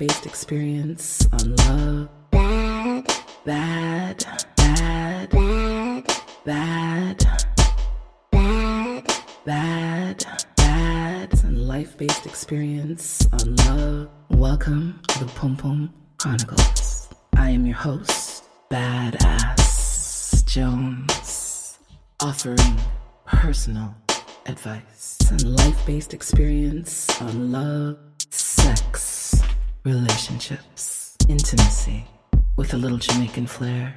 based experience on love. Bad. Bad. Bad. Bad. Bad. Bad. Bad. Bad. And life based experience on love. Welcome to the Pum Pum Chronicles. I am your host, Badass Jones, offering personal advice and life based experience on love, sex, relationships, intimacy with a little Jamaican flair.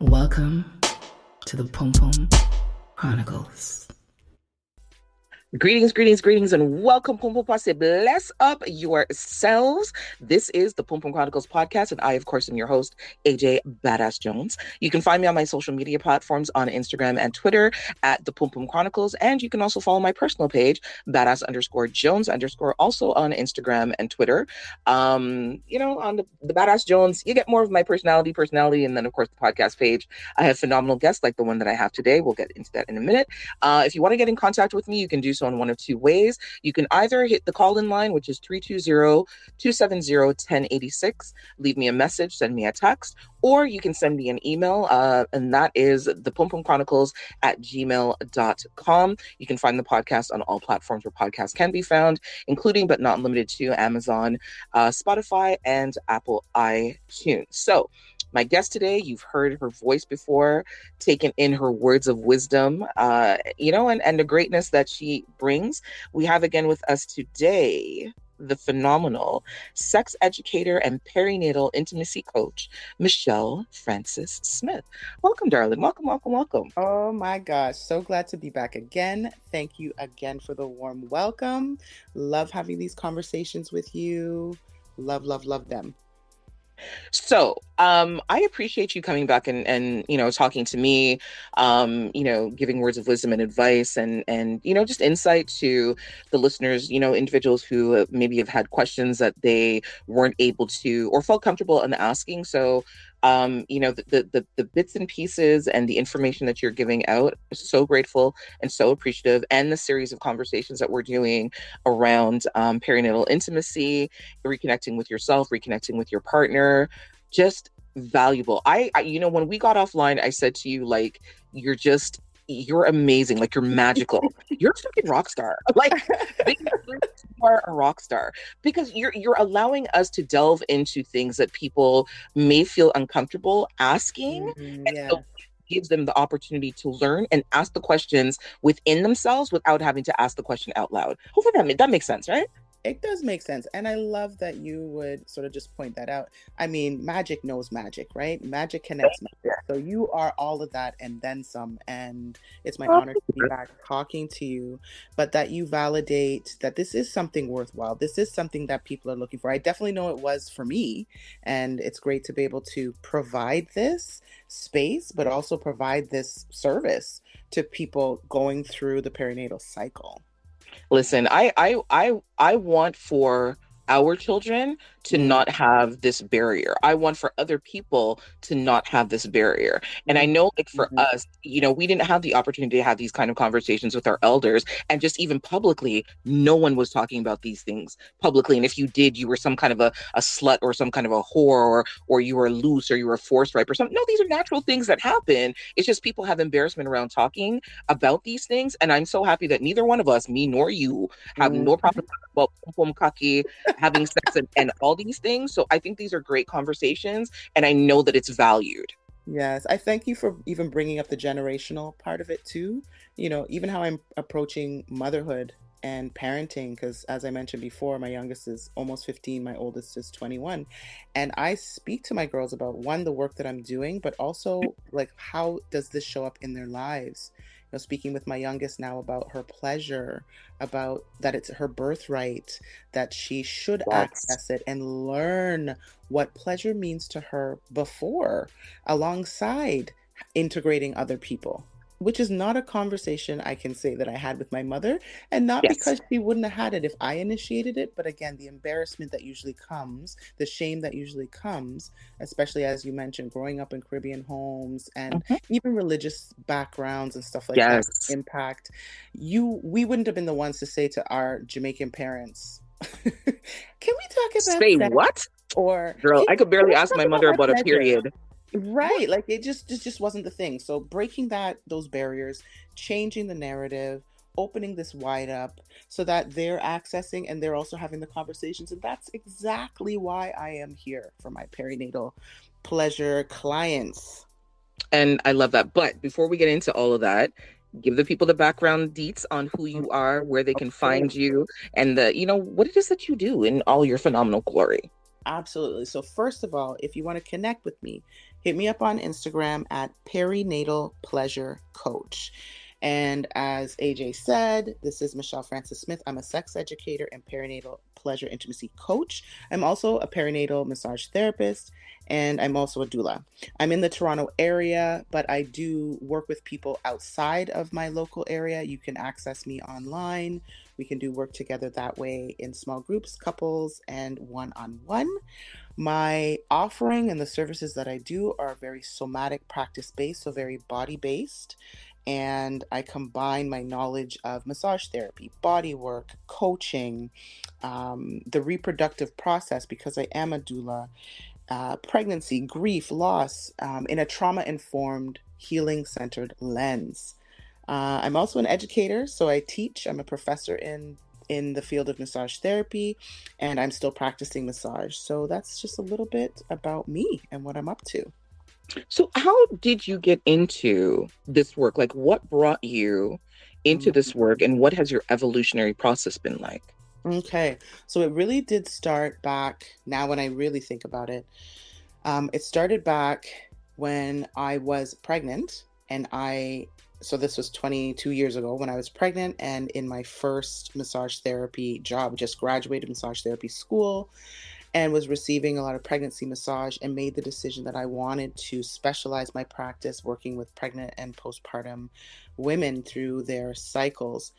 Welcome to the Pum Pum Chronicles. Greetings, greetings, greetings, and welcome, Pum Pum Posse. Bless up yourselves. This is the Pum Pum Chronicles podcast, and I, of course, am your host, AJ Badass Jones. You can find me on my social media platforms on Instagram and Twitter at the Pum Pum Chronicles, and you can also follow my personal page, Badass underscore Jones underscore, also on Instagram and Twitter. Um, you know, on the, the Badass Jones, you get more of my personality, personality, and then, of course, the podcast page. I have phenomenal guests like the one that I have today. We'll get into that in a minute. Uh, if you want to get in contact with me, you can do so on one of two ways. You can either hit the call in line, which is 320 270 1086, leave me a message, send me a text, or you can send me an email, uh, and that is the Pum Pum Chronicles at gmail.com. You can find the podcast on all platforms where podcasts can be found, including but not limited to Amazon, uh, Spotify, and Apple iTunes. So, my guest today, you've heard her voice before, taken in her words of wisdom, uh, you know, and, and the greatness that she brings. We have again with us today the phenomenal sex educator and perinatal intimacy coach, Michelle Francis Smith. Welcome, darling. Welcome, welcome, welcome. Oh my gosh. So glad to be back again. Thank you again for the warm welcome. Love having these conversations with you. Love, love, love them. So, um, I appreciate you coming back and, and, you know, talking to me, um, you know, giving words of wisdom and advice and, and, you know, just insight to the listeners, you know, individuals who maybe have had questions that they weren't able to or felt comfortable in asking. So, um, you know, the, the, the bits and pieces and the information that you're giving out. So grateful and so appreciative, and the series of conversations that we're doing around um, perinatal intimacy, reconnecting with yourself, reconnecting with your partner, just valuable. I, I, you know, when we got offline, I said to you, like, you're just you're amazing. Like you're magical. you're a fucking rock star. Like you are a rock star because you're you're allowing us to delve into things that people may feel uncomfortable asking, mm-hmm, and yeah. so gives them the opportunity to learn and ask the questions within themselves without having to ask the question out loud. Hopefully that that makes sense, right? It does make sense and i love that you would sort of just point that out. I mean magic knows magic right? Magic connects magic. so you are all of that and then some and it's my honor to be back talking to you but that you validate that this is something worthwhile. This is something that people are looking for. I definitely know it was for me and it's great to be able to provide this space but also provide this service to people going through the perinatal cycle listen i i i i want for our children to mm-hmm. not have this barrier. I want for other people to not have this barrier. And I mm-hmm. know, like, for mm-hmm. us, you know, we didn't have the opportunity to have these kind of conversations with our elders. And just even publicly, no one was talking about these things publicly. And if you did, you were some kind of a, a slut or some kind of a whore or, or you were loose or you were forced rape or something. No, these are natural things that happen. It's just people have embarrassment around talking about these things. And I'm so happy that neither one of us, me nor you, have mm-hmm. no problem about kaki, having sex, and, and all these things. So I think these are great conversations, and I know that it's valued. Yes, I thank you for even bringing up the generational part of it too. You know, even how I'm approaching motherhood and parenting because as i mentioned before my youngest is almost 15 my oldest is 21 and i speak to my girls about one the work that i'm doing but also like how does this show up in their lives know, speaking with my youngest now about her pleasure, about that it's her birthright, that she should yes. access it and learn what pleasure means to her before, alongside integrating other people which is not a conversation I can say that I had with my mother, and not yes. because she wouldn't have had it if I initiated it, but again, the embarrassment that usually comes, the shame that usually comes, especially as you mentioned, growing up in Caribbean homes and mm-hmm. even religious backgrounds and stuff like yes. that impact. You, we wouldn't have been the ones to say to our Jamaican parents, can we talk about Say what? Or Girl, I could barely ask my mother our about a period. Right. Like it just just just wasn't the thing. So breaking that those barriers, changing the narrative, opening this wide up so that they're accessing and they're also having the conversations. And that's exactly why I am here for my perinatal pleasure clients. And I love that. But before we get into all of that, give the people the background deets on who you mm-hmm. are, where they can find you, and the you know what it is that you do in all your phenomenal glory. Absolutely. So first of all, if you want to connect with me, hit me up on Instagram at perinatal pleasure coach. And as AJ said, this is Michelle Francis Smith. I'm a sex educator and perinatal pleasure intimacy coach. I'm also a perinatal massage therapist and I'm also a doula. I'm in the Toronto area, but I do work with people outside of my local area. You can access me online. We can do work together that way in small groups, couples, and one on one. My offering and the services that I do are very somatic practice based, so very body based. And I combine my knowledge of massage therapy, body work, coaching, um, the reproductive process, because I am a doula, uh, pregnancy, grief, loss, um, in a trauma informed, healing centered lens. Uh, I'm also an educator, so I teach. I'm a professor in in the field of massage therapy, and I'm still practicing massage. So that's just a little bit about me and what I'm up to. So, how did you get into this work? Like, what brought you into this work, and what has your evolutionary process been like? Okay, so it really did start back now when I really think about it. Um, it started back when I was pregnant, and I so this was 22 years ago when I was pregnant and in my first massage therapy job, just graduated massage therapy school and was receiving a lot of pregnancy massage and made the decision that I wanted to specialize my practice working with pregnant and postpartum women through their cycles.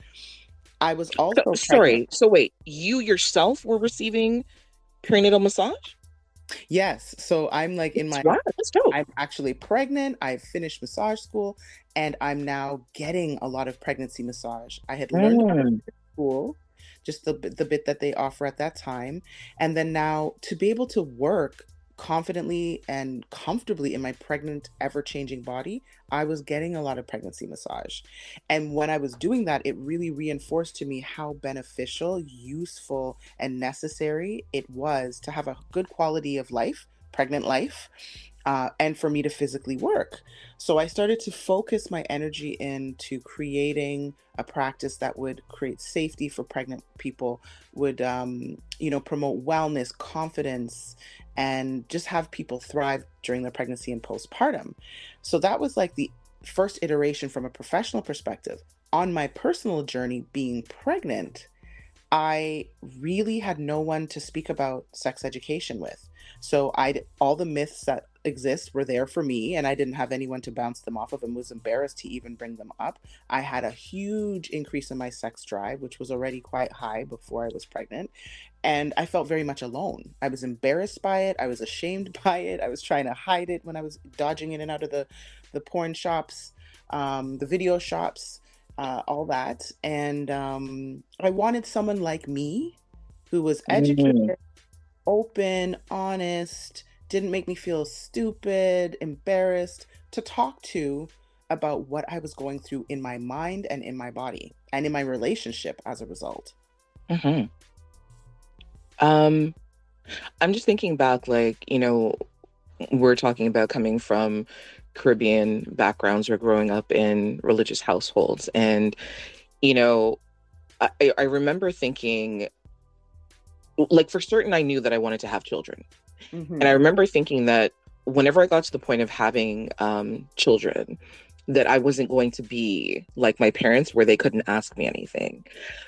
I was also So- sorry. So, wait, you yourself were receiving perinatal massage? Yes. So I'm like in my wow, that's dope. I'm actually pregnant. I've finished massage school and I'm now getting a lot of pregnancy massage. I had learned Mm. in school, just the the bit that they offer at that time, and then now to be able to work confidently and comfortably in my pregnant ever-changing body, I was getting a lot of pregnancy massage. And when I was doing that, it really reinforced to me how beneficial, useful, and necessary it was to have a good quality of life, pregnant life, uh, and for me to physically work. So I started to focus my energy into creating a practice that would create safety for pregnant people, would um, you know promote wellness, confidence, and just have people thrive during their pregnancy and postpartum. So that was like the first iteration from a professional perspective. On my personal journey, being pregnant, I really had no one to speak about sex education with. So I all the myths that exist were there for me and I didn't have anyone to bounce them off of and was embarrassed to even bring them up. I had a huge increase in my sex drive, which was already quite high before I was pregnant, and I felt very much alone. I was embarrassed by it, I was ashamed by it. I was trying to hide it when I was dodging in and out of the the porn shops, um, the video shops, uh, all that. And um, I wanted someone like me who was educated, open, honest, didn't make me feel stupid, embarrassed to talk to about what I was going through in my mind and in my body and in my relationship as a result. hmm Um, I'm just thinking back, like, you know, we're talking about coming from Caribbean backgrounds or growing up in religious households. And, you know, I, I remember thinking, like, for certain, I knew that I wanted to have children. Mhm. And I remember thinking that whenever I got to the point of having um, children, that I wasn't going to be like my parents where they couldn't ask me anything.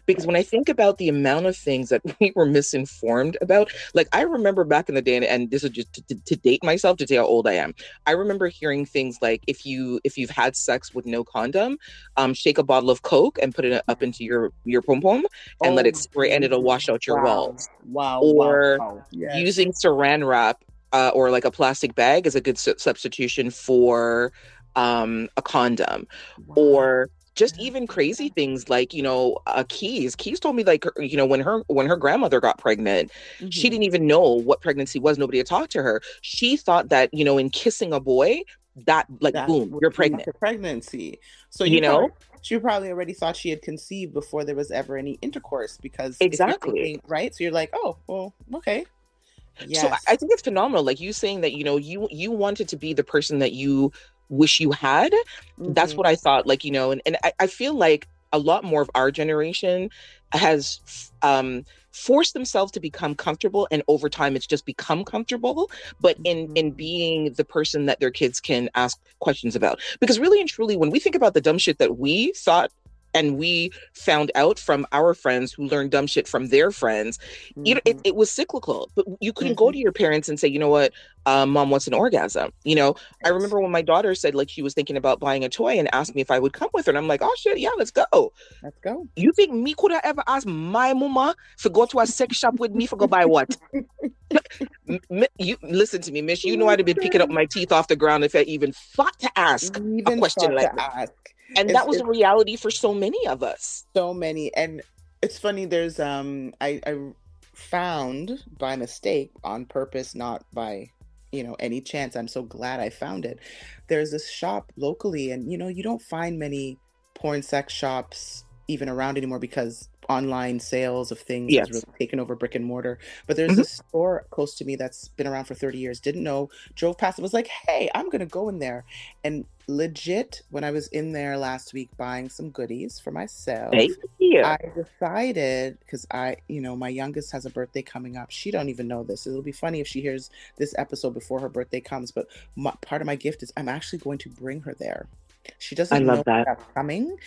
Because when I think about the amount of things that we were misinformed about, like I remember back in the day, and, and this is just to, to, to date myself to tell how old I am. I remember hearing things like if you if you've had sex with no condom, um, shake a bottle of Coke and put it up into your your pom pom and let it Oh, spray and it'll wash out your wow. walls Wow. Or wow, wow. Yes. using saran wrap uh, or like a plastic bag is a good su- substitution for um, a condom Wow. or just even crazy things like you know uh, keys keys told me like you know when her when her grandmother got pregnant she Mhm. didn't even know what pregnancy was nobody had talked to her she thought that you know in kissing a boy that like boom you're pregnant pregnancy. So You you, know? probably- she probably already thought she had conceived before there was ever any intercourse because Exactly. thinking- right. So you're like, oh, well, okay. Yes. So I- I think it's phenomenal. Like you saying that, you know, you you wanted to be the person that you wish you had. That's Mhm. what I thought. Like, you know, and, and I, I feel like a lot more of our generation has um forced themselves to become comfortable and over time it's just become comfortable but in in Mhm. being the person that their kids can ask questions about because really and truly when we think about the dumb shit that we thought and we found out from our friends who learned dumb shit from their friends you know, it, Mhm. it was cyclical, but you couldn't go to your parents and say, you know what, um, mom wants an orgasm. You know, I remember when my daughter said like she was thinking about buying a toy and asked me if I would come with her. And I'm like, oh shit, yeah, let's go. Let's go. You think me could have ever asked my mama to go to a sex shop with me for go buy what? You listen to me, miss. You know I'd have been picking up my teeth off the ground if I even thought to ask. Even question like that. ask. And It's- that was it's- reality for so many of us. so many and it's funny there's um i i found by mistake on purpose not by you know any chance i'm so glad i found it there's this shop locally and you know you don't find many porn sex shops even around anymore because online sales of things Yes. has really taken over brick and mortar but there's Mhm. this store close to me that's been around for 30 years didn't know drove past it was like hey i'm gonna go in there and legit when i was in there last week buying some goodies for myself. I decided because I, you know, my youngest has a birthday coming up. She don't even know this. It'll be funny if she hears this episode before her birthday comes. But my, part of my gift is I'm actually going to bring her there. She doesn't I love know that. that's coming.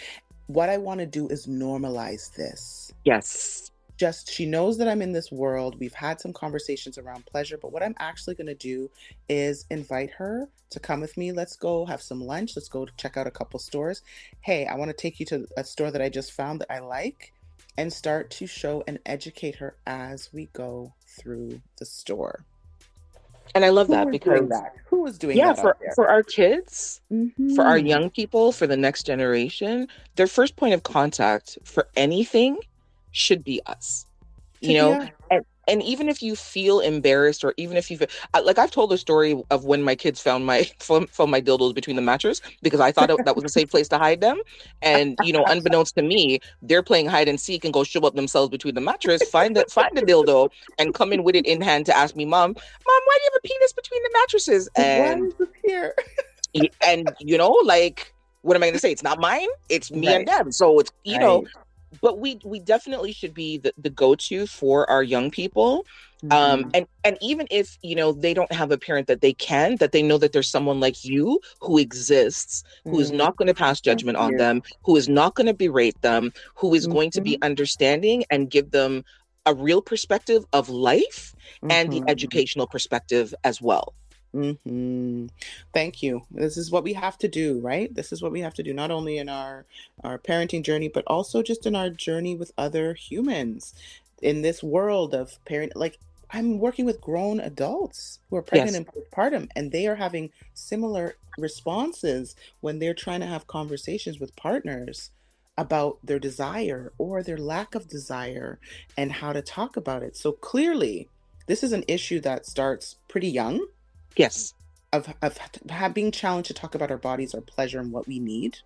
What I want to do is normalize this. yes. Just she knows that I'm in this world. We've had some conversations around pleasure, but what I'm actually going to do is invite her to come with me. Let's go have some lunch. Let's go check out a couple stores. Hey, I want to take you to a store that I just found that I like and start to show and educate her as we go through the store. And I love Who that because that? Who was doing yeah, that for there? for our kids, for our Mhm. young people, for the next generation, their first point of contact for anything should be us. You know, Yeah. and, and even if you feel embarrassed, or even if you feel like I've told the story of when my kids found my found my dildos between the mattress because I thought it, that was a safe place to hide them, and you know, unbeknownst to me, they're playing hide and seek and go show up themselves between the mattress, find the find the dildo, and come in with it in hand to ask me, "Mom, mom, why do you have a penis between the mattresses?" And Why is this here? and you know like what am i going to say it's not mine it's me and them so it's you know Right. But we we definitely should be the, the go-to for our young people um Mhm. and and even if you know they don't have a parent that they can that they know that there's someone like you who exists who is Mhm. not going to pass judgment on you. them who is not going to berate them who is going to be Mhm. understanding and give them a real perspective of life and the Mhm. educational perspective as well hmm Thank you. This is what we have to do, right? This is what we have to do, not only in our our parenting journey, but also just in our journey with other humans in this world of parent. Like I'm working with grown adults who are pregnant Yes. and postpartum, and they are having similar responses when they're trying to have conversations with partners about their desire or their lack of desire and how to talk about it. So clearly, this is an issue that starts pretty young yes of of have being challenged to talk about our bodies, our pleasure, and what we need.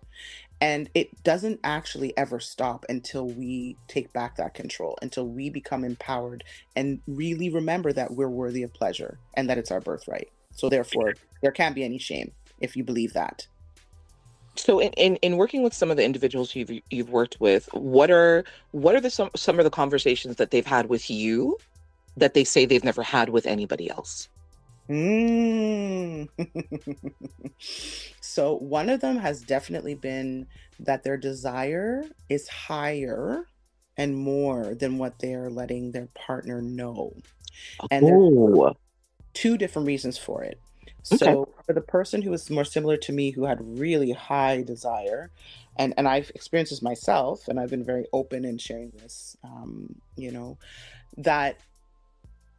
And it doesn't actually ever stop until we take back that control, until we become empowered and really remember that we're worthy of pleasure and that it's our birthright. So therefore, there can't be any shame if you believe that. So in, in, in working with some of the individuals you've you've worked with, what are what are the some some of the conversations that they've had with you that they say they've never had with anybody else? Mm. so one of them has definitely been that their desire is higher and more than what they're letting their partner know. And there- oh, two different reasons for it. Okay. So for the person who is more similar to me, who had really high desire, and and I've experienced this myself, and I've been very open in sharing this, um, you know, that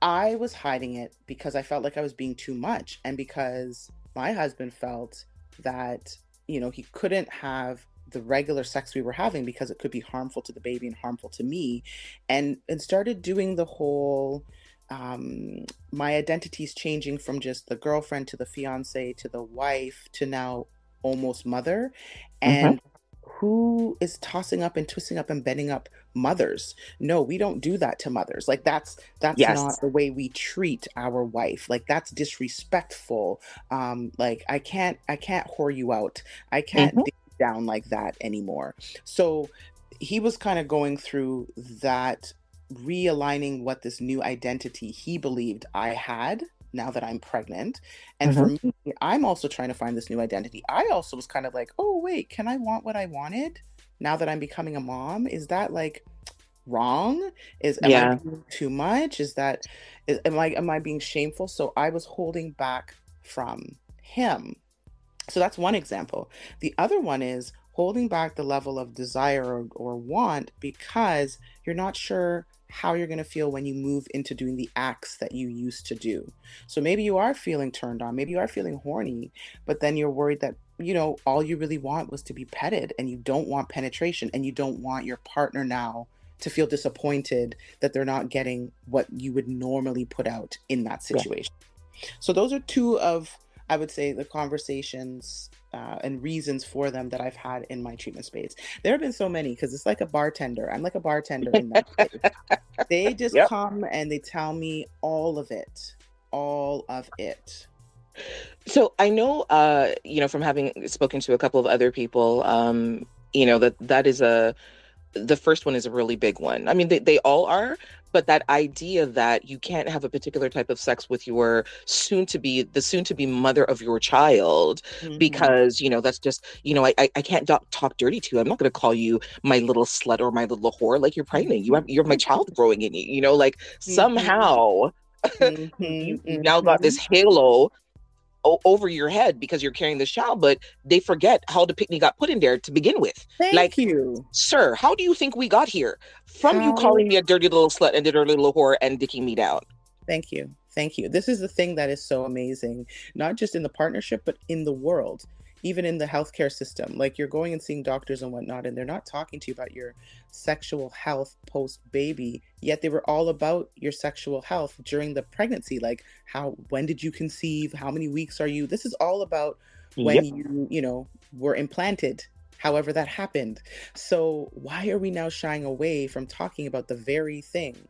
I was hiding it because I felt like I was being too much, and because my husband felt that you know he couldn't have the regular sex we were having because it could be harmful to the baby and harmful to me and and started doing the whole um my identity's changing from just the girlfriend to the fiance to the wife to now almost mother. And who is tossing up and twisting up and bending up mothers? No we don't do that to mothers. Like that's that's Yes. not the way we treat our wife. Like that's disrespectful. Um like i can't i can't whore you out. I can't Mhm. down like that anymore. So he was kind of going through that realigning what this new identity he believed i had now that i'm pregnant. And for mm-hmm. me i'm also trying to find this new identity. I also was kind of like oh wait can i want what i wanted now that i'm becoming a mom? Is that like wrong? Is am Yeah. i being too much? Is that is, am i am i being shameful? So i was holding back from him. So that's one example. The other one is holding back the level of desire or, or want because you're not sure how you're going to feel when you move into doing the acts that you used to do. So maybe you are feeling turned on, maybe you are feeling horny, but then you're worried that, you know, all you really want was to be petted and you don't want penetration and you don't want your partner now to feel disappointed that they're not getting what you would normally put out in that Yeah. situation. So those are two of I would say the conversations uh, and reasons for them that I've had in my treatment space. There have been so many because it's like a bartender. I'm like a bartender in that. They just Yep. come and they tell me all of it, all of it. So I know, uh, you know, from having spoken to a couple of other people, um, you know, that that is a the first one is a really big one. I mean, they, they all are, but that idea that you can't have a particular type of sex with your soon to be the soon to be mother of your child Mhm. because you know that's just you know I I, can't talk, talk dirty to you. I'm not going to call you my little slut or my little whore. Like you're pregnant. You have you're my child growing in you. You know, like somehow Mhm, you, you now got this halo o- over your head because you're carrying this child, but they forget how the picnic got put in there to begin with. Thank like- you. Sir, how do you think we got here? From you calling me a um, dirty little slut and a dirty little whore and dicking me down. Thank you. Thank you. This is the thing that is so amazing, not just in the partnership, but in the world, even in the healthcare system. Like you're going and seeing doctors and whatnot, and they're not talking to you about your sexual health post baby, yet they were all about your sexual health during the pregnancy. Like, how, when did you conceive? How many weeks are you? This is all about when Yep. you, you know, were implanted. However, that happened. So, why are we now shying away from talking about the very thing?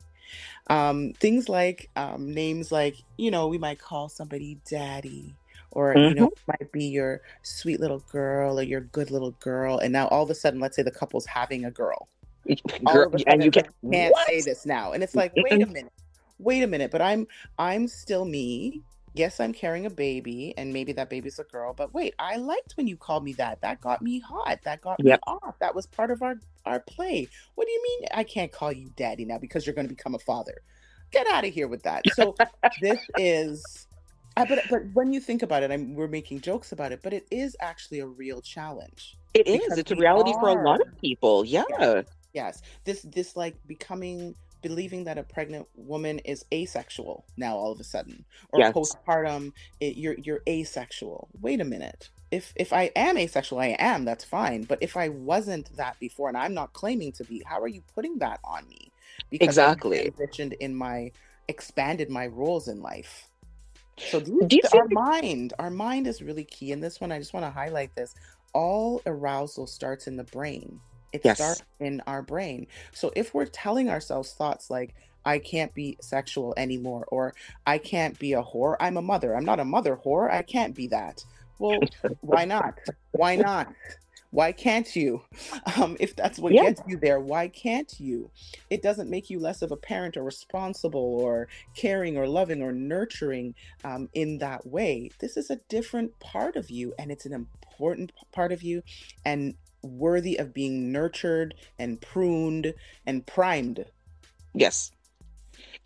um, things like um, names like you know we might call somebody daddy or you know mm-hmm. it might be your sweet little girl or your good little girl and now all of a sudden let's say the couple's having a girl. Girl, a and you sudden, can can't say this now and it's like wait a minute wait a minute but i'm i'm still me. Yes i'm carrying a baby and maybe that baby's a girl but wait i liked when you called me that. That got me hot. That got Yep. me off. That was part of our our play. What do you mean i can't call you daddy now because you're going to become a father? Get out of here with that. So this is uh, but but when you think about it I'm, we're making jokes about it but it is actually a real challenge It is. It's a reality for a lot of people. Yeah. yes this this like becoming believing that a pregnant woman is asexual now all of a sudden or Yes. postpartum it, you're you're asexual wait a minute if if i am asexual i am that's fine but if i wasn't that before and i'm not claiming to be how are you putting that on me because Exactly. Transitioned in my expanded my roles in life so these, Do you our mind. Our mind is really key in this one. I just want to highlight this. All arousal starts in the brain. It Yes. starts in our brain. So if we're telling ourselves thoughts like i can't be sexual anymore or i can't be a whore i'm a mother. I'm not a mother whore. I can't be that. Well why not? Why not why can't you um, if that's what Yeah. gets you there why can't you it doesn't make you less of a parent or responsible or caring or loving or nurturing um, in that way this is a different part of you and it's an important part of you and worthy of being nurtured and pruned and primed Yes.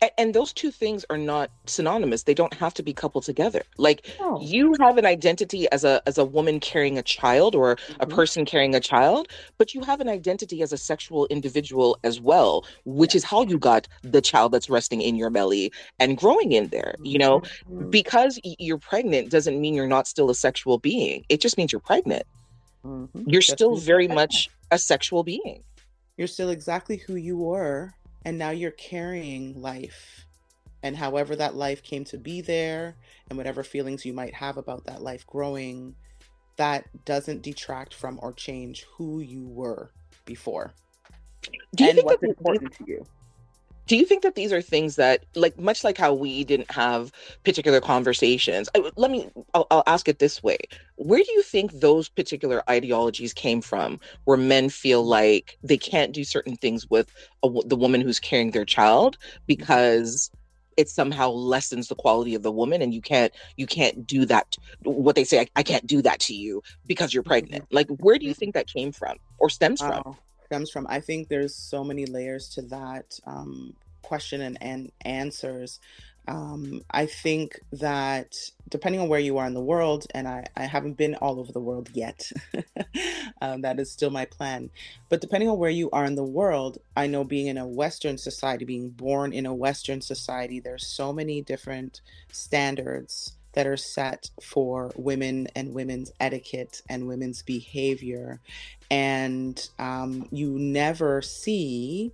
And, and those two things are not synonymous. They don't have to be coupled together. Like you have an identity as a as a woman carrying a child or a Mhm. person carrying a child, but you have an identity as a sexual individual as well, which is how you got the child that's resting in your belly and growing in there. You know, Mhm. because you're pregnant doesn't mean you're not still a sexual being. It just means you're pregnant. Mhm. you're That's still very much a sexual being. you're still exactly who you were and now you're carrying life. And however that life came to be there and whatever feelings you might have about that life growing that doesn't detract from or change who you were before Do you and think what's important to you do you think that these are things that like much like how we didn't have particular conversations I, let me I'll, I'll ask it this way. Where do you think those particular ideologies came from where men feel like they can't do certain things with a, the woman who's carrying their child because it somehow lessens the quality of the woman and you can't you can't do that what they say I, I can't do that to you because you're pregnant. Mm-hmm. Like where do you mm-hmm. think that came from or stems from Stems from. I think there's so many layers to that um, question and, and answers. Um, i think that depending on where you are in the world and i, I haven't been all over the world yet um, that is still my plan. But depending on where you are in the world i know being in a western society being born in a western society there's so many different standards that are set for women and women's etiquette and women's behavior and um, you never see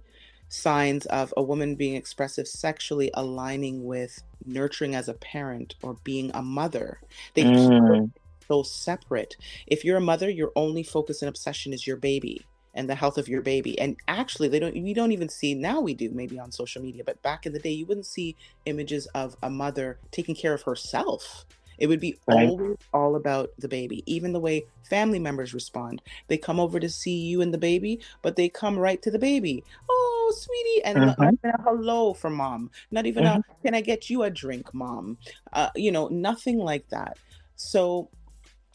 signs of a woman being expressive sexually aligning with nurturing as a parent or being a mother. They keep Mm. it so separate. If you're a mother, your only focus and obsession is your baby and the health of your baby. And actually, they don't. You don't even see now. We do maybe on social media, but back in the day, you wouldn't see images of a mother taking care of herself. It would be Right. always all about the baby. Even the way family members respond, they come over to see you and the baby, but they come right to the baby. Oh, sweetie, and not Mhm. even a hello from mom. Not even a can I get you a drink, mom? Uh, you know, nothing like that. So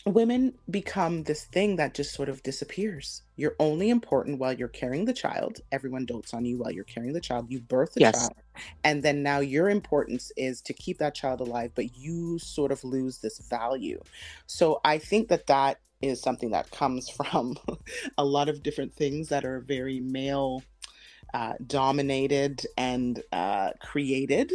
women become this thing that just sort of disappears. You're only important while you're carrying the child. Everyone dotes on you while you're carrying the child. You birth the Yes. child. And then now your importance is to keep that child alive, but you sort of lose this value. So I think that that is something that comes from a lot of different things that are very male uh, dominated and uh, created.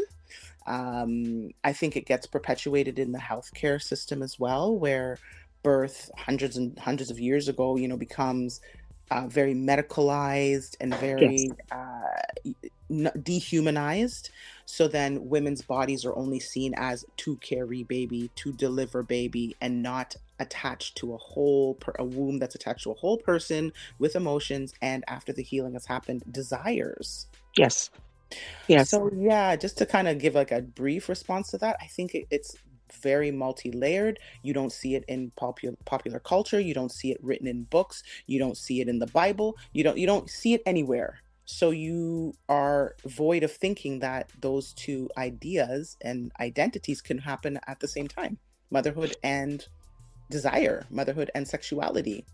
Um, I think it gets perpetuated in the healthcare system as well, where birth hundreds and hundreds of years ago, you know, becomes uh, very medicalized and very uh, n- dehumanized. So then women's bodies are only seen as to carry baby, to deliver baby, and not attached to a whole, per- a womb that's attached to a whole person with emotions and after the healing has happened, desires. yes yes So yeah, just to kind of give like a brief response to that, I think it, it's very multi-layered. You don't see it in popular popular culture. You don't see it written in books. You don't see it in the Bible. You don't you don't see it anywhere. So you are void of thinking that those two ideas and identities can happen at the same time: motherhood and desire, motherhood and sexuality.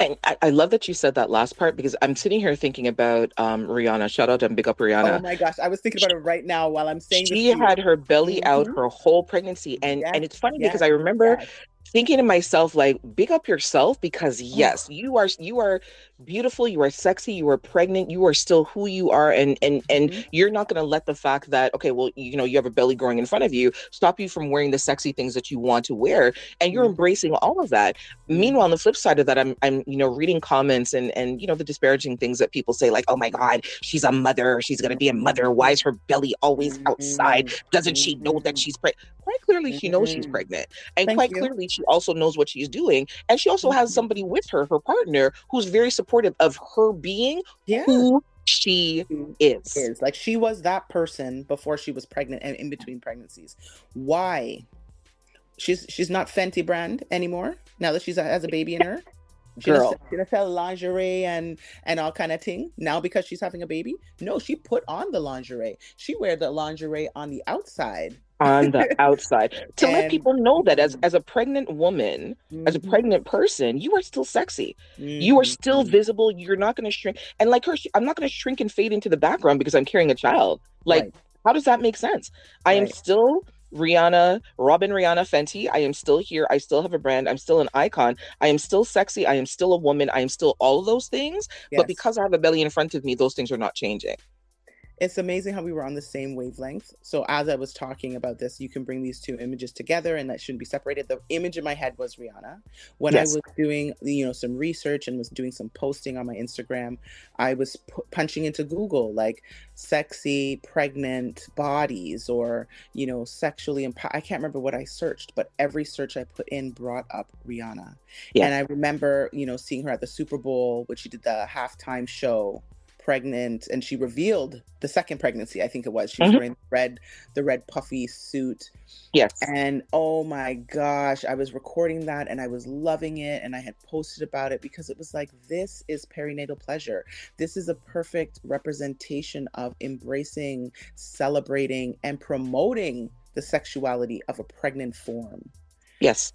And I, I love that you said that last part because I'm sitting here thinking about um, Rihanna. Shout out and big up Rihanna. Oh my gosh, I was thinking about it right now while I'm saying she had her belly out Mhm. her whole pregnancy, and Yes, and it's funny because I remember Yes. thinking to myself like, big up yourself because Oh. yes, you are you are beautiful, you are sexy, you are pregnant, you are still who you are, and and and Mhm. you're not going to let the fact that okay, well, you know, you have a belly growing in front of you stop you from wearing the sexy things that you want to wear, and you're Mhm. embracing all of that. Meanwhile, on the flip side of that, I'm I'm you know reading comments and and you know the disparaging things that people say like, oh my god, she's a mother, she's going to be a mother. Why is her belly always outside? Mhm. Doesn't she know that Mhm. she's pregnant? Quite clearly, she knows she's Mhm. pregnant, and Thank quite you. clearly, she also knows what she's doing, and she also has somebody with her, her partner, who's very supportive of her being Yeah. who she is. is like she was that person before she was pregnant and in between pregnancies. Why? She's she's not Fenty brand anymore now that she's has a baby in her. She Girl. she doesn't sell lingerie and and all kind of thing now because she's having a baby. No, she put on the lingerie. She wear the lingerie on the outside. on the outside to let people know that as as a pregnant woman as a Mhm. pregnant person you are still sexy you are still Mhm. visible you're not going to shrink and like her she- i'm not going to shrink and fade into the background because i'm carrying a child like Right. how does that make sense i am still rihanna Robyn rihanna fenty. I am still here. I still have a brand. I'm still an icon. I am still sexy. I am still a woman. I am still all of those things. But because i have a belly in front of me those things are not changing it's amazing how we were on the same wavelength. So as I was talking about this, you can bring these two images together and that shouldn't be separated. The image in my head was Rihanna. When Yes. I was doing, you know, some research and was doing some posting on my Instagram, I was pu- punching into Google like sexy pregnant bodies or, you know, sexually empowered. I can't remember what I searched, but every search I put in brought up Rihanna. Yeah. And I remember, you know, seeing her at the Super Bowl, which she did the halftime show pregnant and she revealed the second pregnancy i think it was she was Mhm. wearing the red the red puffy suit Yes. and oh my gosh i was recording that and i was loving it and i had posted about it because it was like this is perinatal pleasure this is a perfect representation of embracing celebrating and promoting the sexuality of a pregnant form Yes.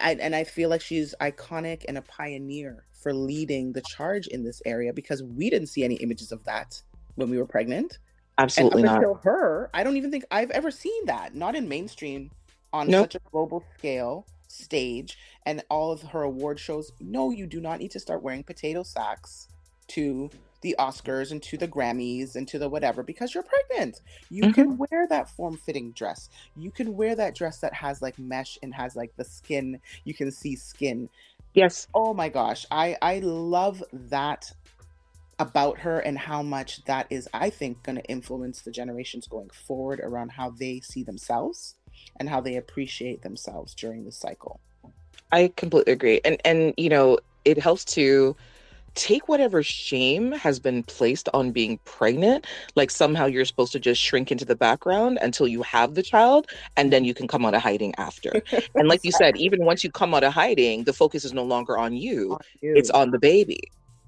I, and I feel like she's iconic and a pioneer for leading the charge in this area because we didn't see any images of that when we were pregnant. Absolutely and up not. until her, I don't even think I've ever seen that. Not in mainstream on Nope. such a global scale stage and all of her award shows. No, you do not need to start wearing potato sacks to the Oscars and to the Grammys and to the whatever because you're pregnant. You Mhm. can wear that form fitting dress. You can wear that dress that has like mesh and has like the skin. You can see skin. Yes. Oh my gosh. I I love that about her and how much that is I think going to influence the generations going forward around how they see themselves and how they appreciate themselves during the cycle. I completely agree. And and you know, it helps to take whatever shame has been placed on being pregnant, like somehow you're supposed to just shrink into the background until you have the child and then you can come out of hiding after. And like you said, even once you come out of hiding, the focus is no longer on you, it's on the baby.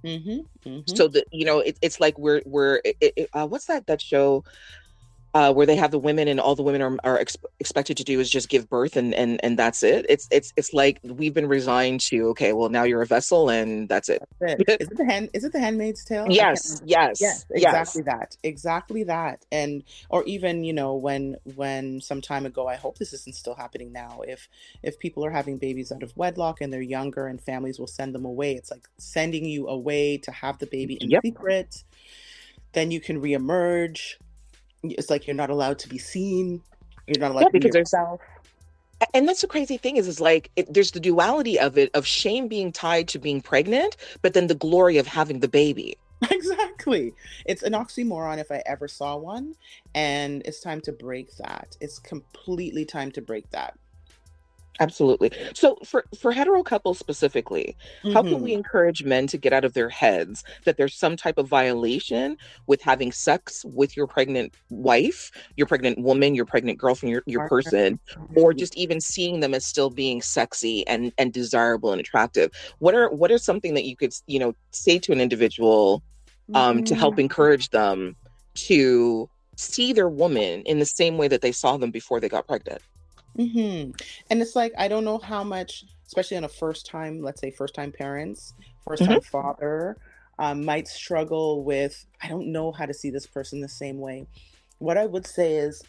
hmm hmm So that you know, it, it's like we're we're it, it, uh, what's that that show uh, where they have the women and all the women are, are ex- expected to do is just give birth and and and that's it. It's it's it's like we've been resigned to okay, well now you're a vessel and that's it. Is it the hand? Is it the Handmaid's Tale? Yes, yes, Yes, yes. exactly that. Exactly that. And or even, you know, when when some time ago, I hope this isn't still happening now. If if people are having babies out of wedlock and they're younger and families will send them away, it's like sending you away to have the baby in Yep. secret. Then you can reemerge. It's like you're not allowed to be seen. You're not allowed Yeah, to be because yourself. And that's the crazy thing is, is like it, there's the duality of it of shame being tied to being pregnant, but then the glory of having the baby. Exactly. It's an oxymoron if I ever saw one. And it's time to break that. It's completely time to break that. Absolutely. So for for hetero couples specifically, how can we encourage men to get out of their heads that there's some type of violation with having sex with your pregnant wife, your pregnant woman, your pregnant girlfriend, your, your person, or just even seeing them as still being sexy and and desirable and attractive? What are what are something that you could you know say to an individual um, to help Mhm. encourage them to see their woman in the same way that they saw them before they got pregnant? Hmm And it's like I don't know how much, especially on a first time, let's say first time parents, first time father, um, might struggle with. I don't know how to see this person the same way. What I would say is,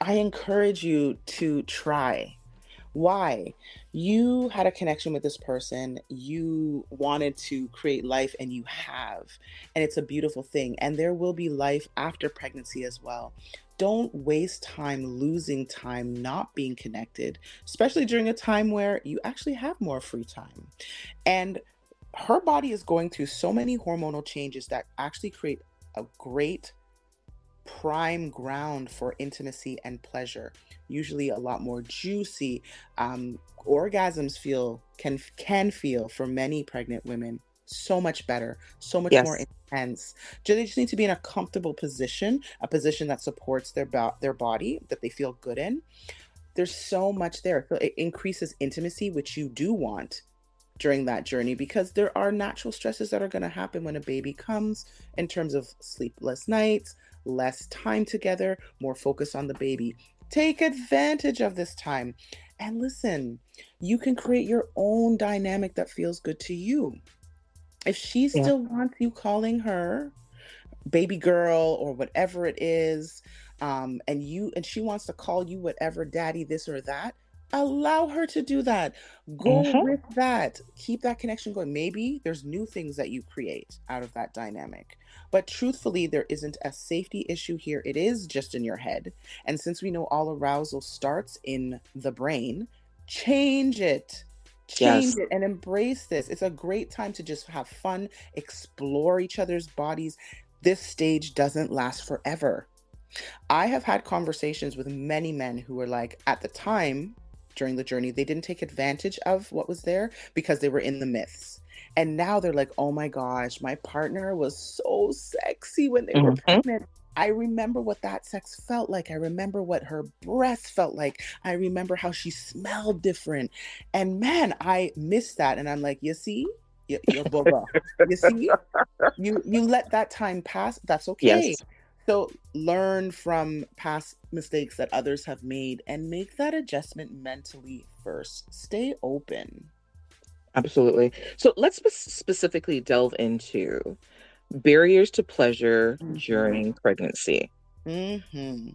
I encourage you to try. Why? You had a connection with this person. You wanted to create life, and you have. And it's a beautiful thing. And there will be life after pregnancy as well don't waste time losing time not being connected, especially during a time where you actually have more free time. And her body is going through so many hormonal changes that actually create a great prime ground for intimacy and pleasure. Usually a lot more juicy. Um, orgasms feel can can feel for many pregnant women so much better, so much Yes. more intense. They just need to be in a comfortable position, a position that supports their bo- their body, that they feel good in. There's so much there. It increases intimacy, which you do want during that journey because there are natural stresses that are going to happen when a baby comes in terms of sleepless nights, less time together, more focus on the baby. Take advantage of this time. And listen, you can create your own dynamic that feels good to you. If she Yeah. still wants you calling her baby girl or whatever it is, um, and you and she wants to call you whatever daddy this or that, allow her to do that. Go Mhm. with that. Keep that connection going. Maybe there's new things that you create out of that dynamic. But truthfully, there isn't a safety issue here. It is just in your head. And since we know all arousal starts in the brain, change it. Change Yes. it and embrace this. It's a great time to just have fun, explore each other's bodies. This stage doesn't last forever. I have had conversations with many men who were like, at the time during the journey, they didn't take advantage of what was there because they were in the myths. And now they're like, oh my gosh, my partner was so sexy when they were Mhm. pregnant. I remember what that sex felt like. I remember what her breasts felt like. I remember how she smelled different. And man, I miss that. And I'm like, you see, you, you're boba. you see, you you let that time pass. That's okay. Yes. So learn from past mistakes that others have made and make that adjustment mentally first. Stay open. Absolutely. So let's specifically delve into barriers to pleasure Mhm. during pregnancy. hmm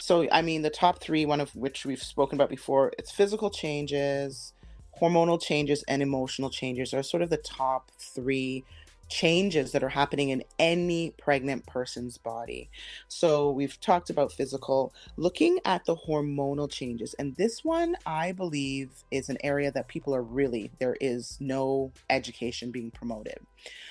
So, I mean, the top three, one of which we've spoken about before, it's physical changes, hormonal changes, and emotional changes are sort of the top three changes that are happening in any pregnant person's body. So, we've talked about physical, looking at the hormonal changes. And this one, I believe, is an area that people are really, there is no education being promoted.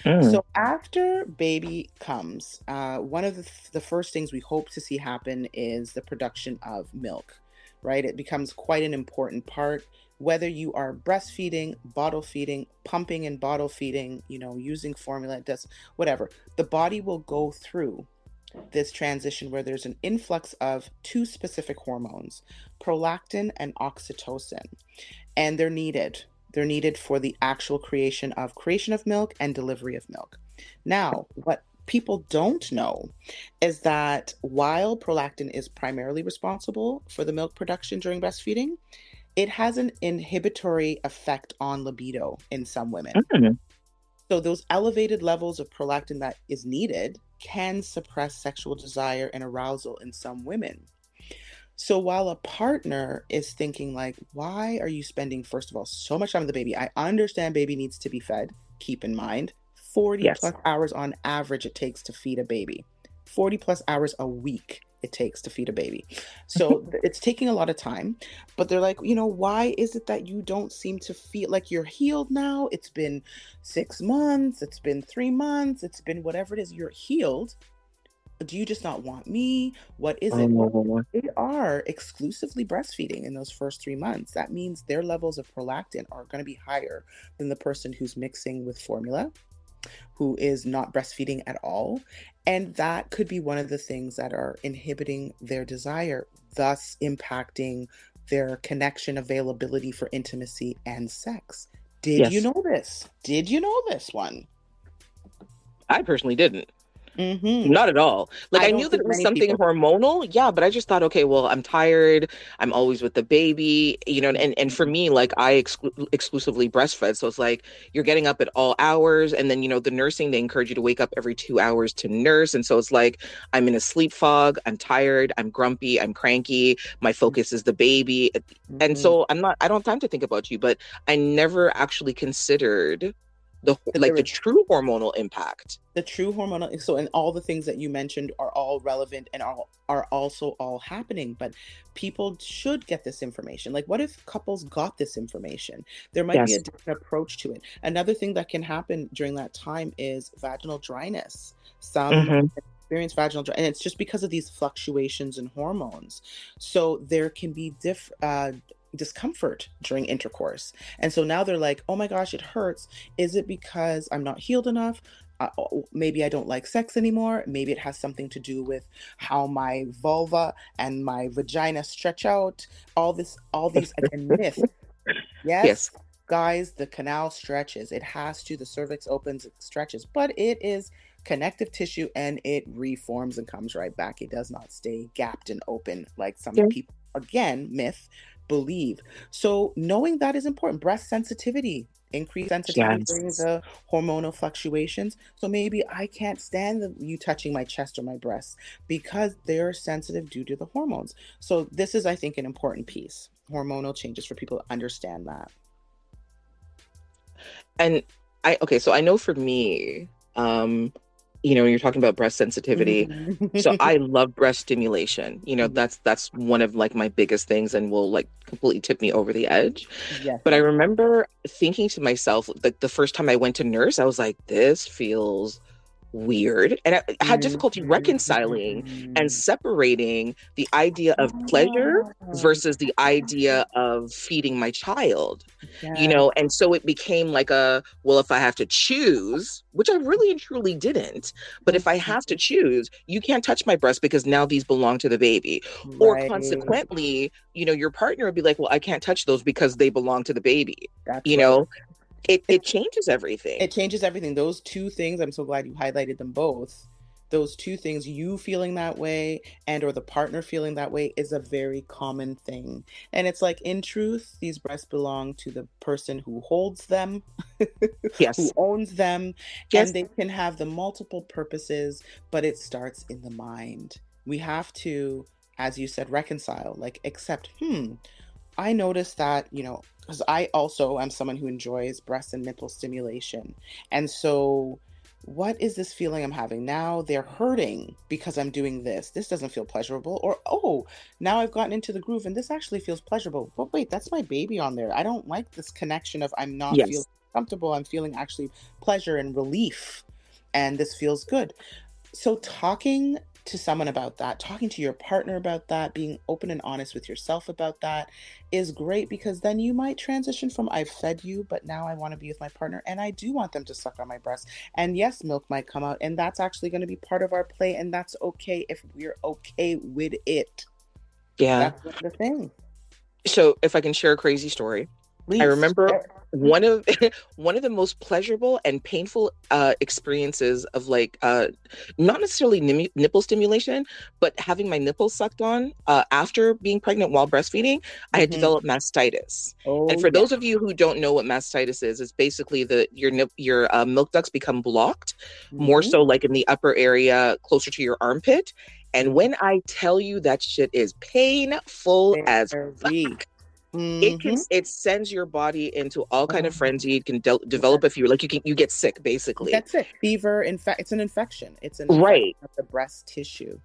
Mm. So after baby comes, uh, one of the, the first things we hope to see happen is the production of milk, right? It becomes quite an important part. Whether you are breastfeeding, bottle feeding, pumping and bottle feeding, you know, using formula, does whatever. The body will go through this transition where there's an influx of two specific hormones, prolactin and oxytocin, and they're needed they're needed for the actual creation of creation of milk and delivery of milk. Now, what people don't know is that while prolactin is primarily responsible for the milk production during breastfeeding, it has an inhibitory effect on libido in some women. Mm. So those elevated levels of prolactin that is needed can suppress sexual desire and arousal in some women. So while a partner is thinking like, why are you spending first of all so much time with the baby? I understand baby needs to be fed. Keep in mind, 40 Yes. plus hours on average it takes to feed a baby. 40 plus hours a week it takes to feed a baby. So it's taking a lot of time, but they're like, you know, why is it that you don't seem to feel like you're healed now? It's been 6 months, it's been 3 months, it's been whatever it is, you're healed. Do you just not want me? What is it? Oh, they are exclusively breastfeeding in those first three months. That means their levels of prolactin are going to be higher than the person who's mixing with formula, who is not breastfeeding at all. And that could be one of the things that are inhibiting their desire, thus impacting their connection availability for intimacy and sex. Did Yes. you know this? Did you know this one? I personally didn't. Hmm Not at all. Like I I, knew that it was something people- hormonal, yeah, but I just thought, okay, well, I'm tired. I'm always with the baby, you know, and and for me, like I exclu- exclusively breastfed, so it's like you're getting up at all hours, and then you know the nursing they encourage you to wake up every two hours to nurse, and so it's like I'm in a sleep fog. I'm tired. I'm grumpy. I'm cranky. My focus is the baby, and Mhm. so I'm not. I don't have time to think about you, but I never actually considered the like the true hormonal impact. the true hormonal so and all the things that you mentioned are all relevant and are, are also all happening but people should get this information. Like what if couples got this information? There might be a different approach to it. Another thing that can happen during that time is vaginal dryness. Some Mhm. experience vaginal dry and it's just because of these fluctuations in hormones. So there can be diff uh discomfort during intercourse and so now they're like oh my gosh it hurts is it because i'm not healed enough uh, oh, maybe I don't like sex anymore. Maybe it has something to do with how my vulva and my vagina stretch out. All this, all these again myths. Yes, Yes. guys, the canal stretches. It has to. The cervix opens, it stretches, but it is connective tissue and it reforms and comes right back. It does not stay gapped and open like some Yeah. people. Again, myth believe. So knowing that is important. Breast sensitivity, increased sensitivity during the hormonal fluctuations. So maybe I can't stand the, you touching my chest or my breasts because they're sensitive due to the hormones. So this is, I think, an important piece. hormonal changes for people to understand that. And I okay, so I know for me, um, you know, you're talking about breast sensitivity. so I love breast stimulation. You know, Mhm. that's that's one of like my biggest things and will like completely tip me over the edge. yes. But I remember thinking to myself, like the first time I went to nurse, I was like, this feels weird. And I had difficulty reconciling Mm-hmm. and separating the idea of pleasure versus the idea of feeding my child you know and so it became like a well if i have to choose which i really and truly didn't but if i have to choose you can't touch my breast because now these belong to the baby or consequently you know your partner would be like well i can't touch those because they belong to the baby That's you right. know it, it changes everything. It changes everything. Those two things i'm so glad you highlighted them both. Those two things you feeling that way and or the partner feeling that way is a very common thing. And it's like in truth these breasts belong to the person who holds them yes. who owns them Yes. and they can have the multiple purposes but it starts in the mind. We have to as you said reconcile like accept hmm i noticed that you know because i also am someone who enjoys breast and nipple stimulation. And so what is this feeling i'm having? Now they're hurting because i'm doing this. This doesn't feel pleasurable. Or oh now i've gotten into the groove and this actually feels pleasurable. But wait that's my baby on there. I don't like this connection of i'm not Yes. feeling comfortable. I'm feeling actually pleasure and relief. And this feels good. So talking to someone about that talking to your partner about that being open and honest with yourself about that is great because then you might transition from i've fed you but now i want to be with my partner and i do want them to suck on my breast and yes milk might come out and that's actually going to be part of our play and that's okay if we're okay with it. Yeah. That's the thing. So if i can share a crazy story Please. remember one of one of the most pleasurable and painful uh experiences of like uh not necessarily nim- nipple stimulation but having my nipples sucked on uh after being pregnant while breastfeeding i had Mhm. developed mastitis oh, and for yeah. those of you who don't know what mastitis is it's basically the your nip your uh, milk ducts become blocked more Mhm. so like in the upper area closer to your armpit and when i tell you that shit is painful as Very. Fuck, it can Mhm. it sends your body into all kind of Oh. frenzy it can de- develop a fever like you can you get sick basically That's it. Fever. In fact, it's an infection. It's an Right. infection of the breast tissue.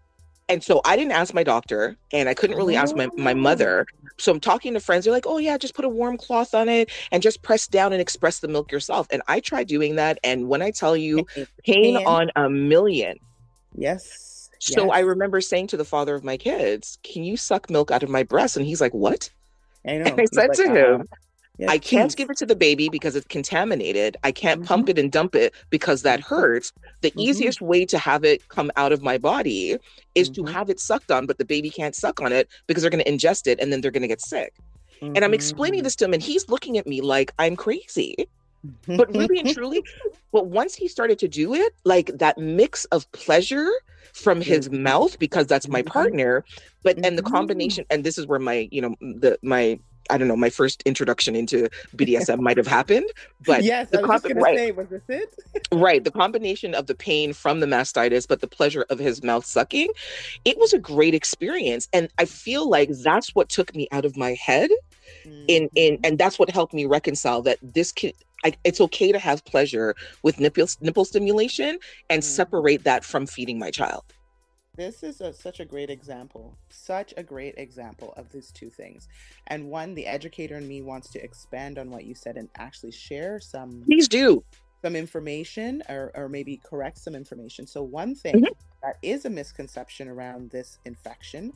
and so i didn't ask my doctor and i couldn't really ask my, my mother so i'm talking to friends they're like oh yeah just put a warm cloth on it and just press down and express the milk yourself and i tried doing that and when i tell you pain Pain. on a million Yes. so i remember saying to the father of my kids can you suck milk out of my breast and he's like what I know. and i said like, to him I can't please. give it to the baby because it's contaminated. I can't Mhm. pump it and dump it because that hurts. The Mhm. easiest way to have it come out of my body is to Mhm. have it sucked on, but the baby can't suck on it because they're going to ingest it and then they're going to get sick. And I'm explaining Mhm. this to him, and he's looking at me like I'm crazy. But really and truly, but once he started to do it, like that mix of pleasure from his Mhm. mouth, because that's my Mhm. partner, but and the Mhm. combination, and this is where my, you know, the my I don't know, my first introduction into BDSM might have happened. But yes, the I was gonna right. say, was this it? right, the combination of the pain from the mastitis, but the pleasure of his mouth sucking, it was a great experience. And I feel like that's what took me out of my head in in and that's what helped me reconcile that this can I, it's okay to have pleasure with nipple nipple stimulation and Mhm. separate that from feeding my child. This is a, such a great example, such a great example of these two things. And one, the educator in me wants to expand on what you said and actually share some Please do. some information or, or maybe correct some information. So, one thing Mhm. that is a misconception around this infection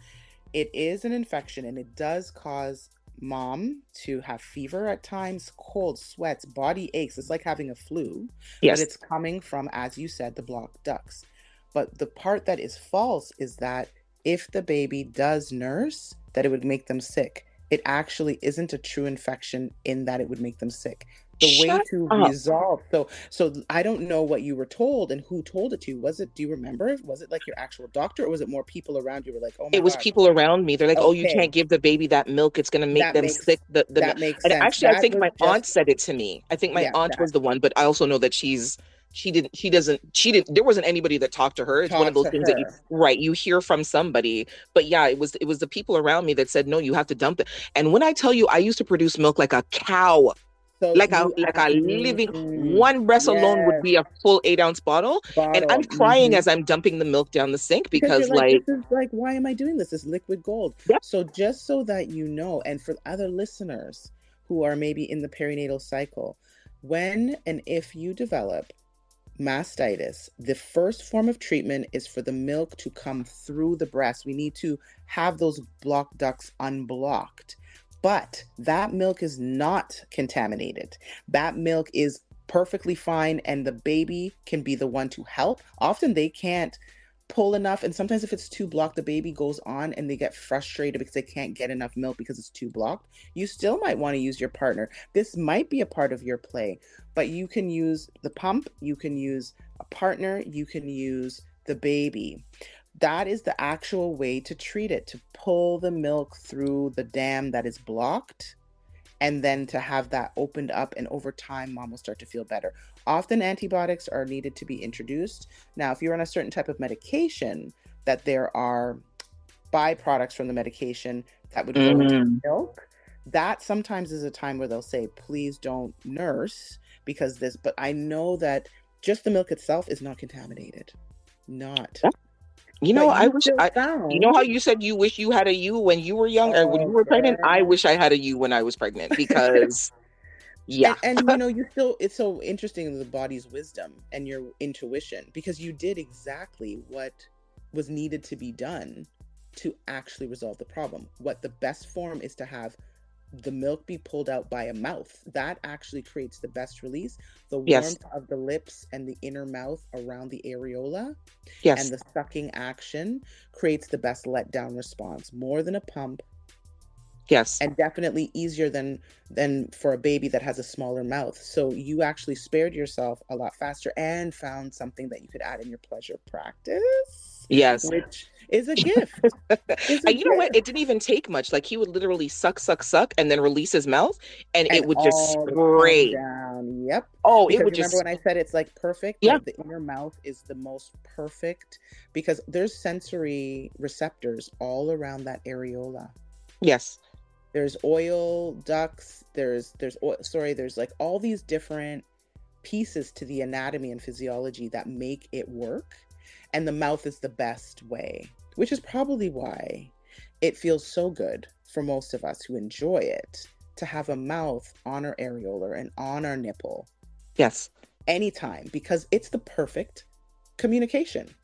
it is an infection and it does cause mom to have fever at times, cold, sweats, body aches. It's like having a flu, Yes. but it's coming from, as you said, the blocked ducts. But the part that is false is that if the baby does nurse, that it would make them sick. It actually isn't a true infection in that it would make them sick the way to up. resolve so so i don't know what you were told and who told it to you was it do you remember was it like your actual doctor or was it more people around you were like oh my it was God, people around me. They're like, "Oh, you can't give the baby that milk. It's going to make That them makes- sick." The, the that makes and sense actually, I think my just- aunt said it to me. I think my Yeah, aunt that- was the one, but I also know that she's she didn't she doesn't she didn't there wasn't anybody that talked to her it's one of those things that you right you hear from somebody but yeah it was it was the people around me that said no you have to dump it and when i tell you i used to produce milk like a cow So like a like a living Mm, one breast alone would be a full eight ounce bottle and i'm bottle. crying Mhm. as i'm dumping the milk down the sink Because because like this is like why am i doing this? This is liquid gold. So just so that you know and for other listeners who are maybe in the perinatal cycle when and if you develop mastitis the first form of treatment is for the milk to come through the breast. We need to have those block ducts unblocked but that milk is not contaminated. That milk is perfectly fine and the baby can be the one to help. Often they can't pull enough and sometimes if it's too blocked the baby goes on and they get frustrated because they can't get enough milk because it's too blocked. You still might want to use your partner. This might be a part of your play but you can use the pump you can use a partner you can use the baby that is the actual way to treat it to pull the milk through the dam that is blocked and then to have that opened up and over time mom will start to feel better often antibiotics are needed to be introduced now if you're on a certain type of medication that there are byproducts from the medication that would go into Mm. milk that sometimes is a time where they'll say please don't nurse because this but i know that just the milk itself is not contaminated not Yeah. You know But i wish i found- you know how you said you wish you had a you when you were young or when Oh, you were pregnant? I wish i had a you when i was pregnant because yeah. And, and you know you still it's so interesting the body's wisdom and your intuition because you did exactly what was needed to be done to actually resolve the problem. What the best form is to have the milk be pulled out by a mouth. That actually creates the best release. The warmth Yes. of the lips and the inner mouth around the areola yes. and the sucking action creates the best letdown response more than a pump. Yes. And definitely easier than than for a baby that has a smaller mouth. So you actually spared yourself a lot faster and found something that you could add in your pleasure practice. Yes. Which is a gift It's a And you know what? It didn't even take much. Like he would literally suck, suck, suck, and then release his mouth, and, it would just spray. down yep Oh, because it would remember just. when I said it's like perfect? Yeah. Like, the inner mouth is the most perfect because there's sensory receptors all around that areola. Yes. There's oil ducts. There's there's oil, sorry. There's like all these different pieces to the anatomy and physiology that make it work, and the mouth is the best way, which is probably why it feels so good for most of us who enjoy it to have a mouth on our areola and on our nipple Yes. anytime because it's the perfect communication.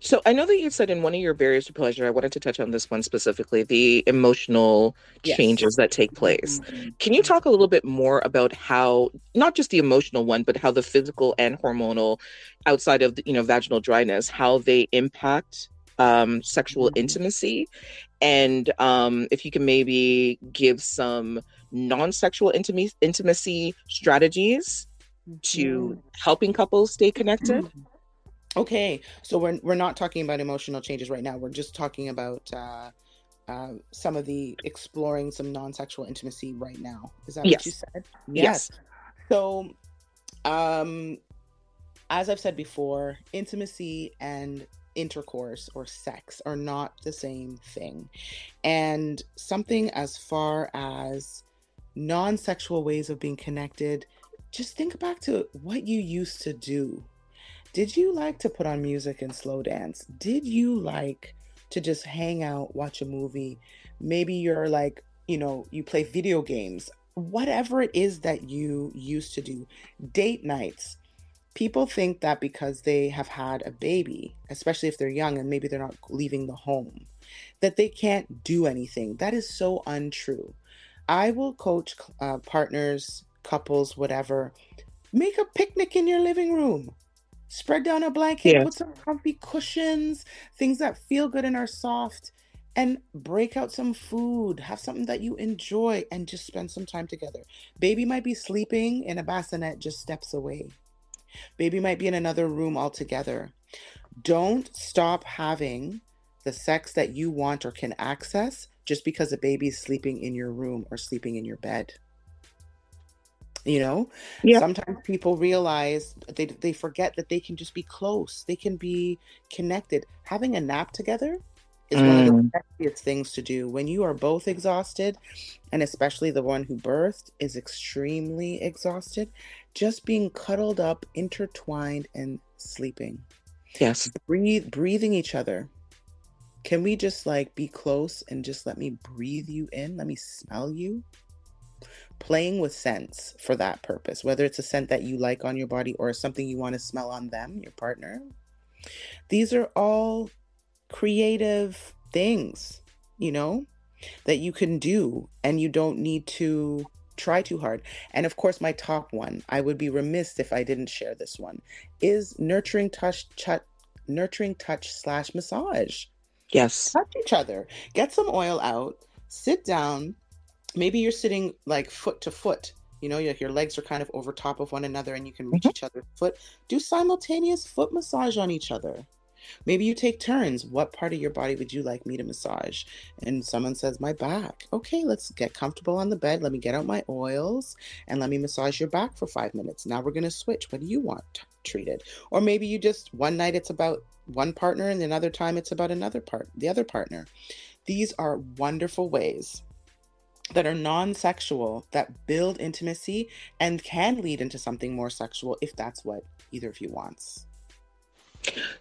So I know that you said in one of your barriers to pleasure, I wanted to touch on this one specifically, the emotional Yes. changes that take place. Mhm. Can you talk a little bit more about how not just the emotional one, but how the physical and hormonal outside of the, you know vaginal dryness, how they impact um, sexual Mhm. intimacy, and um, if you can maybe give some non-sexual intimacy intimacy strategies to helping couples stay connected. Okay, so we're we're not talking about emotional changes right now. We're just talking about uh, uh, some of the exploring some non-sexual intimacy right now. Is that what you Yes. said? Yes. So, um, as I've said before, intimacy and intercourse or sex are not the same thing. And something as far as non sexual ways of being connected, just think back to what you used to do. Did you like to put on music and slow dance? Did you like to just hang out, watch a movie? Maybe you're like, you know, you play video games whatever it is that you used to do, date nights. People think that because they have had a baby, especially if they're young and maybe they're not leaving the home, that they can't do anything. That is so untrue. I will coach uh, partners, couples, whatever. Make a picnic in your living room. Spread down a blanket, Yes. put some comfy cushions, things that feel good and are soft and break out some food, have something that you enjoy, and just spend some time together. Baby might be sleeping in a bassinet just steps away. Baby might be in another room altogether. Don't stop having the sex that you want or can access just because a baby is sleeping in your room or sleeping in your bed. You know? Yeah. sometimes people realize they they forget that they can just be close they can be connected. Having a nap together is one of the Mm. sexiest things to do. When you are both exhausted and especially the one who birthed is extremely exhausted just being cuddled up intertwined and sleeping. Yes. breathe breathing each other. Can we just like be close and just let me breathe you in? Let me smell you playing with scents for that purpose whether it's a scent that you like on your body or something you want to smell on them your partner. These are all creative things you know that you can do and you don't need to try too hard. And of course my top one i would be remiss if i didn't share this one is nurturing touch, touch nurturing touch slash massage. Yes. touch each other get some oil out sit down maybe you're sitting like foot to foot you know your, your legs are kind of over top of one another and you can reach Mhm. each other's foot. Do simultaneous foot massage on each other. Maybe you take turns. What part of your body would you like me to massage? And someone says my back. Okay let's get comfortable on the bed. Let me get out my oils and let me massage your back for five minutes. Now we're going to switch what do you want t- treated. Or maybe you just one night it's about one partner and another time it's about another part the other partner. These are wonderful ways that are non-sexual that build intimacy and can lead into something more sexual if that's what either of you wants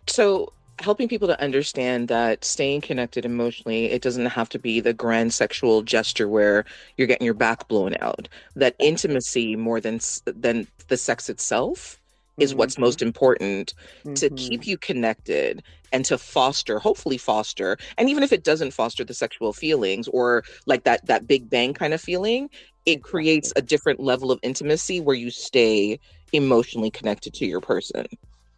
So, helping people to understand that staying connected emotionally, it doesn't have to be the grand sexual gesture where you're getting your back blown out. That intimacy, more than than the sex itself, is what's most important to Mhm. keep you connected and to foster hopefully foster and even if it doesn't foster the sexual feelings or like that that big bang kind of feeling it creates a different level of intimacy where you stay emotionally connected to your person.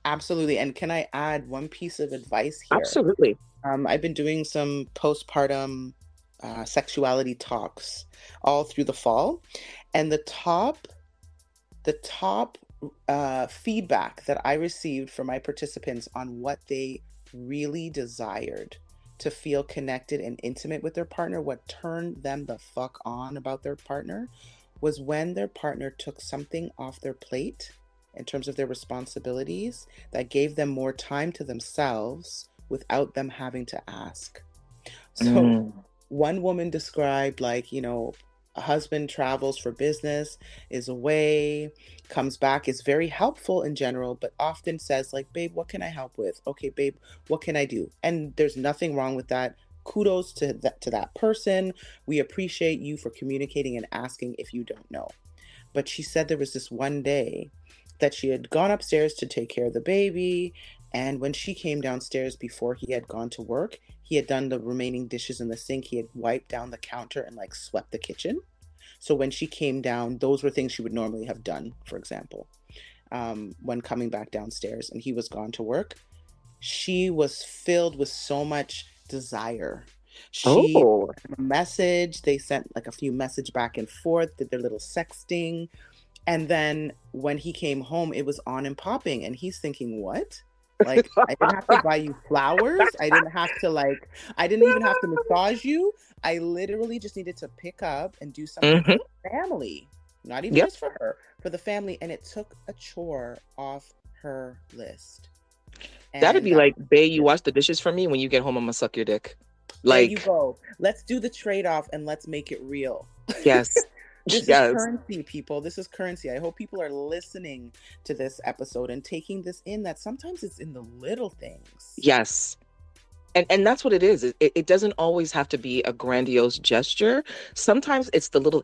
Absolutely and can i add one piece of advice here? Absolutely. Um, i've been doing some postpartum uh, sexuality talks all through the fall and the top the top uh, feedback that i received from my participants on what they really desired to feel connected and intimate with their partner what turned them the fuck on about their partner was when their partner took something off their plate in terms of their responsibilities that gave them more time to themselves without them having to ask. So Mm. one woman described like, you know, a husband travels for business, is away, comes back, is very helpful in general, but often says like, "Babe, what can I help with?" "Okay, babe, what can I do?" And there's nothing wrong with that. Kudos to that to that person. We appreciate you for communicating and asking if you don't know. But she said there was this one day that she had gone upstairs to take care of the baby. And when she came downstairs before he had gone to work, he had done the remaining dishes in the sink. He had wiped down the counter and like swept the kitchen. So when she came down, those were things she would normally have done, for example, um, when coming back downstairs and he was gone to work. She was filled with so much desire. She oh message. They sent like a few message back and forth, did their little sexting. And then when he came home, it was on and popping. And he's thinking, what? Like, I didn't have to buy you flowers. I didn't have to, like, I didn't even have to massage you. I literally just needed to pick up and do something for Mhm. the family. Not even Yep. just for her, for the family. And it took a chore off her list. that'd be that- like bae you wash the dishes for me when you get home i'm gonna suck your dick there you go. Let's do the trade off and let's make it real. yes This yes is currency, people. This is currency. I hope people are listening to this episode and taking this in that sometimes it's in the little things. Yes. And and that's what it is. It, it doesn't always have to be a grandiose gesture. Sometimes it's the little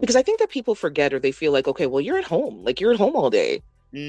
because I think that people forget or they feel like, okay, well, you're at home. Like you're at home all day.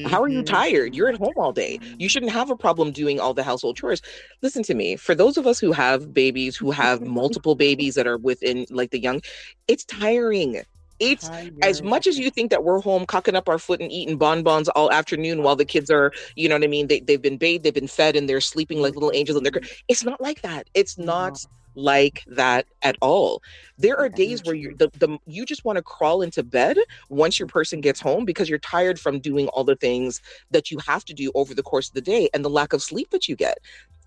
How are you Mhm. tired? You're at home all day. You shouldn't have a problem doing all the household chores. Listen to me. For those of us who have babies, who have multiple babies that are within like the young, it's tiring. It's as much as you think that we're home cocking up our foot and eating bonbons all afternoon while the kids are, you know what I mean? They, they've been bathed, they've been fed, and they're sleeping like little angels in their. It's not like that. It's not like that at all. There are days where you the, the you just want to crawl into bed once your person gets home because you're tired from doing all the things that you have to do over the course of the day and the lack of sleep that you get.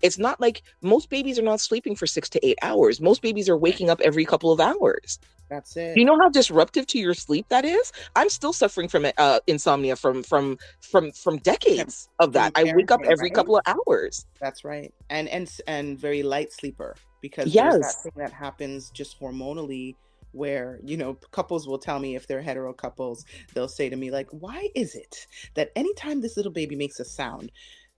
It's not like most babies are not sleeping for 6 to 8 hours. Most babies are waking up every couple of hours. That's it. Do you know how disruptive to your sleep that is? I'm still suffering from uh, insomnia from from from from decades of that. I wake up every right? couple of hours. That's right. And and and very light sleeper because Yes. there's that thing that happens just hormonally where you know couples will tell me if they're hetero couples they'll say to me like why is it that anytime this little baby makes a sound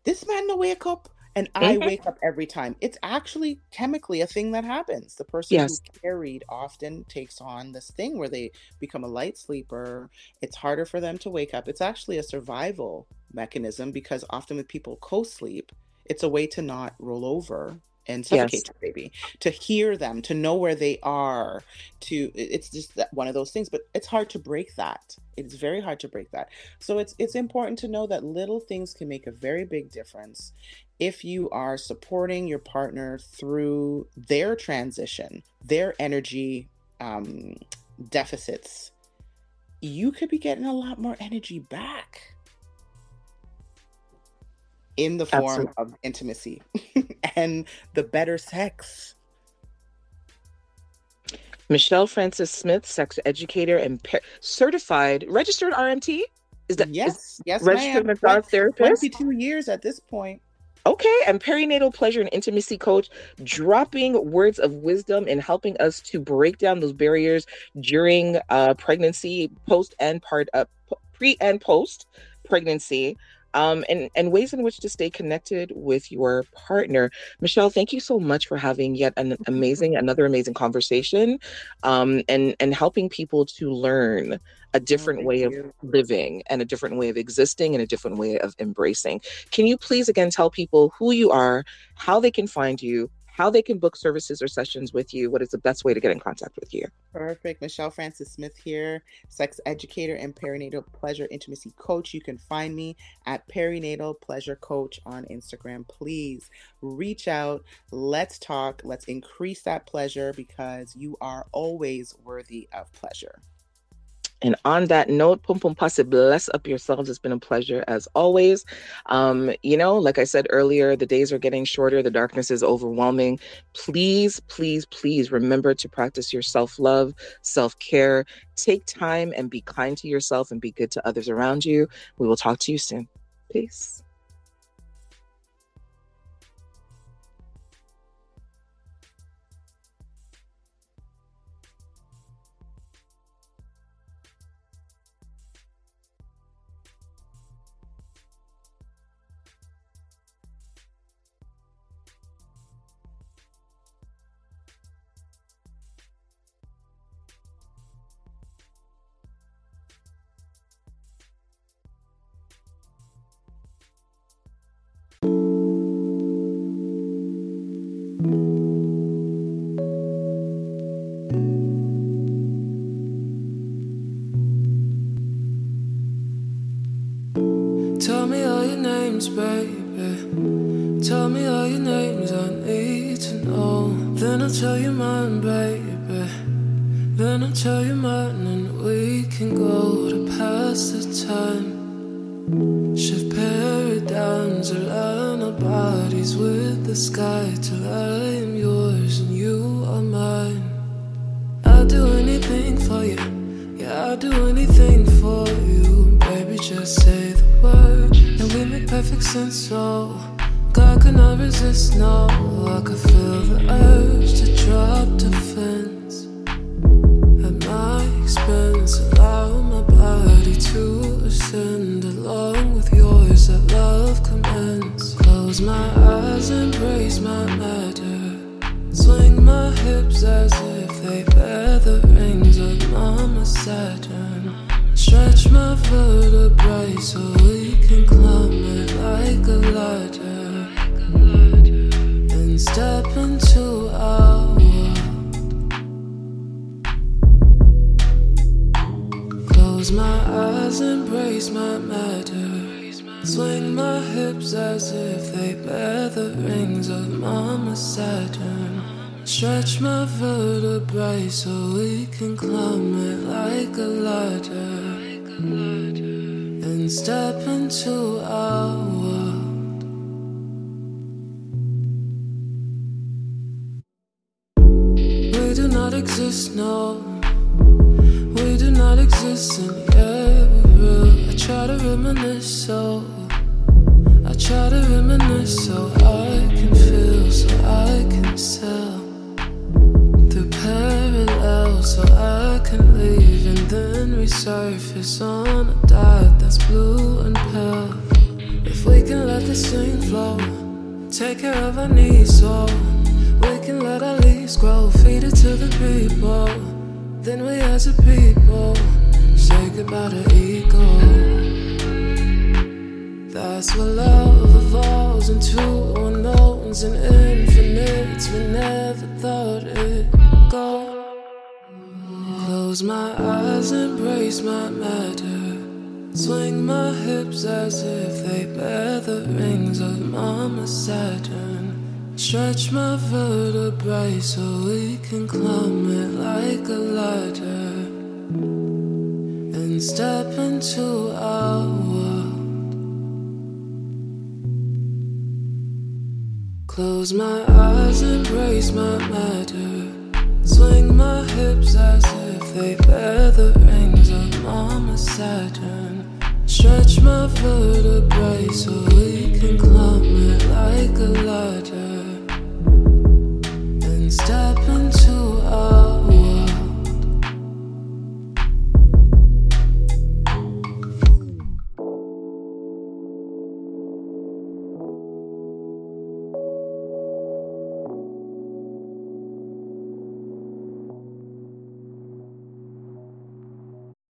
this man no wake up and i Mhm. wake up every time. It's actually chemically a thing that happens. The person Yes. who carried often takes on this thing where they become a light sleeper. It's harder for them to wake up. It's actually a survival mechanism because often with people co-sleep it's a way to not roll over and suffocate your baby to hear them to know where they are to it's just that one of those things but it's hard to break that. It's very hard to break that. So it's it's important to know that little things can make a very big difference if you are supporting your partner through their transition their energy um, deficits you could be getting a lot more energy back in the form Absolutely. of intimacy and the better sex. Michelle Francis Smith, sex educator and par- certified registered RMT. Is that is Yes, yes, registered massage therapist? 22 years at this point. Okay, and perinatal pleasure and intimacy coach, dropping words of wisdom and helping us to break down those barriers during uh, pregnancy, post and part, uh, pre and post pregnancy, um, and and ways in which to stay connected with your partner. Michelle, thank you so much for having yet an amazing, another amazing conversation, um, and and helping people to learn a different thank way of you. living and a different way of existing and a different way of embracing. Can you please again tell people who you are, how they can find you, how they can book services or sessions with you? What is the best way to get in contact with you? Perfect. Michelle Francis Smith here, sex educator and perinatal pleasure intimacy coach. You can find me at perinatal pleasure coach on Instagram. Please reach out. Let's talk. Let's increase that pleasure because you are always worthy of pleasure. And on that note, Pum Pum Pase, bless up yourselves. It's been a pleasure as always. Um, you know, like I said earlier, the days are getting shorter, the darkness is overwhelming. Please, please, please remember to practice your self love, self care. Take time and be kind to yourself and be good to others around you. We will talk to you soon. Peace. Tell me all your names, baby. Tell me all your names, I need to know. Then I'll tell you mine, baby. Then I'll tell you mine, and we can go to pass the time. Shift paradigms, align our bodies with the sky till I am yours and you are mine. I'll do anything for you. Yeah, I'll do anything for you. Baby, just say perfect sense, so God cannot resist, no. I could feel the urge to drop defense at my expense. Allow my body to ascend along with yours. That love commence. Close my eyes, embrace my matter. Swing my hips as if they bear the rings of Mama Saturn. Stretch my vertebrae so we can climb like a ladder. And step into our world. Close my eyes, embrace my matter. Swing my hips as if they bear the rings of Mama Saturn. Stretch my vertebrae so we can climb it like a ladder. And step into our world. no. We do not exist in ever. I try to reminisce, so I try to reminisce, so I can feel, so I can sell through parallels, so I can leave and then resurface on a dot that's blue and pale. If we can let this thing flow, take care of our needs, so we can let our leaves grow, feed it to the people. Then we as a people say goodbye to ego. That's what love evolves into unknowns and infinites. We never thought it'd go. Close my eyes, embrace my matter. Swing my hips as if they bear the rings of Mama Saturn. Stretch my vertebrae so we can climb it like a ladder. And step into our world. Close my eyes, and embrace my matter. Swing my hips as if they bear the rings of Mama Saturn. Stretch my vertebrae so we can climb it like a ladder.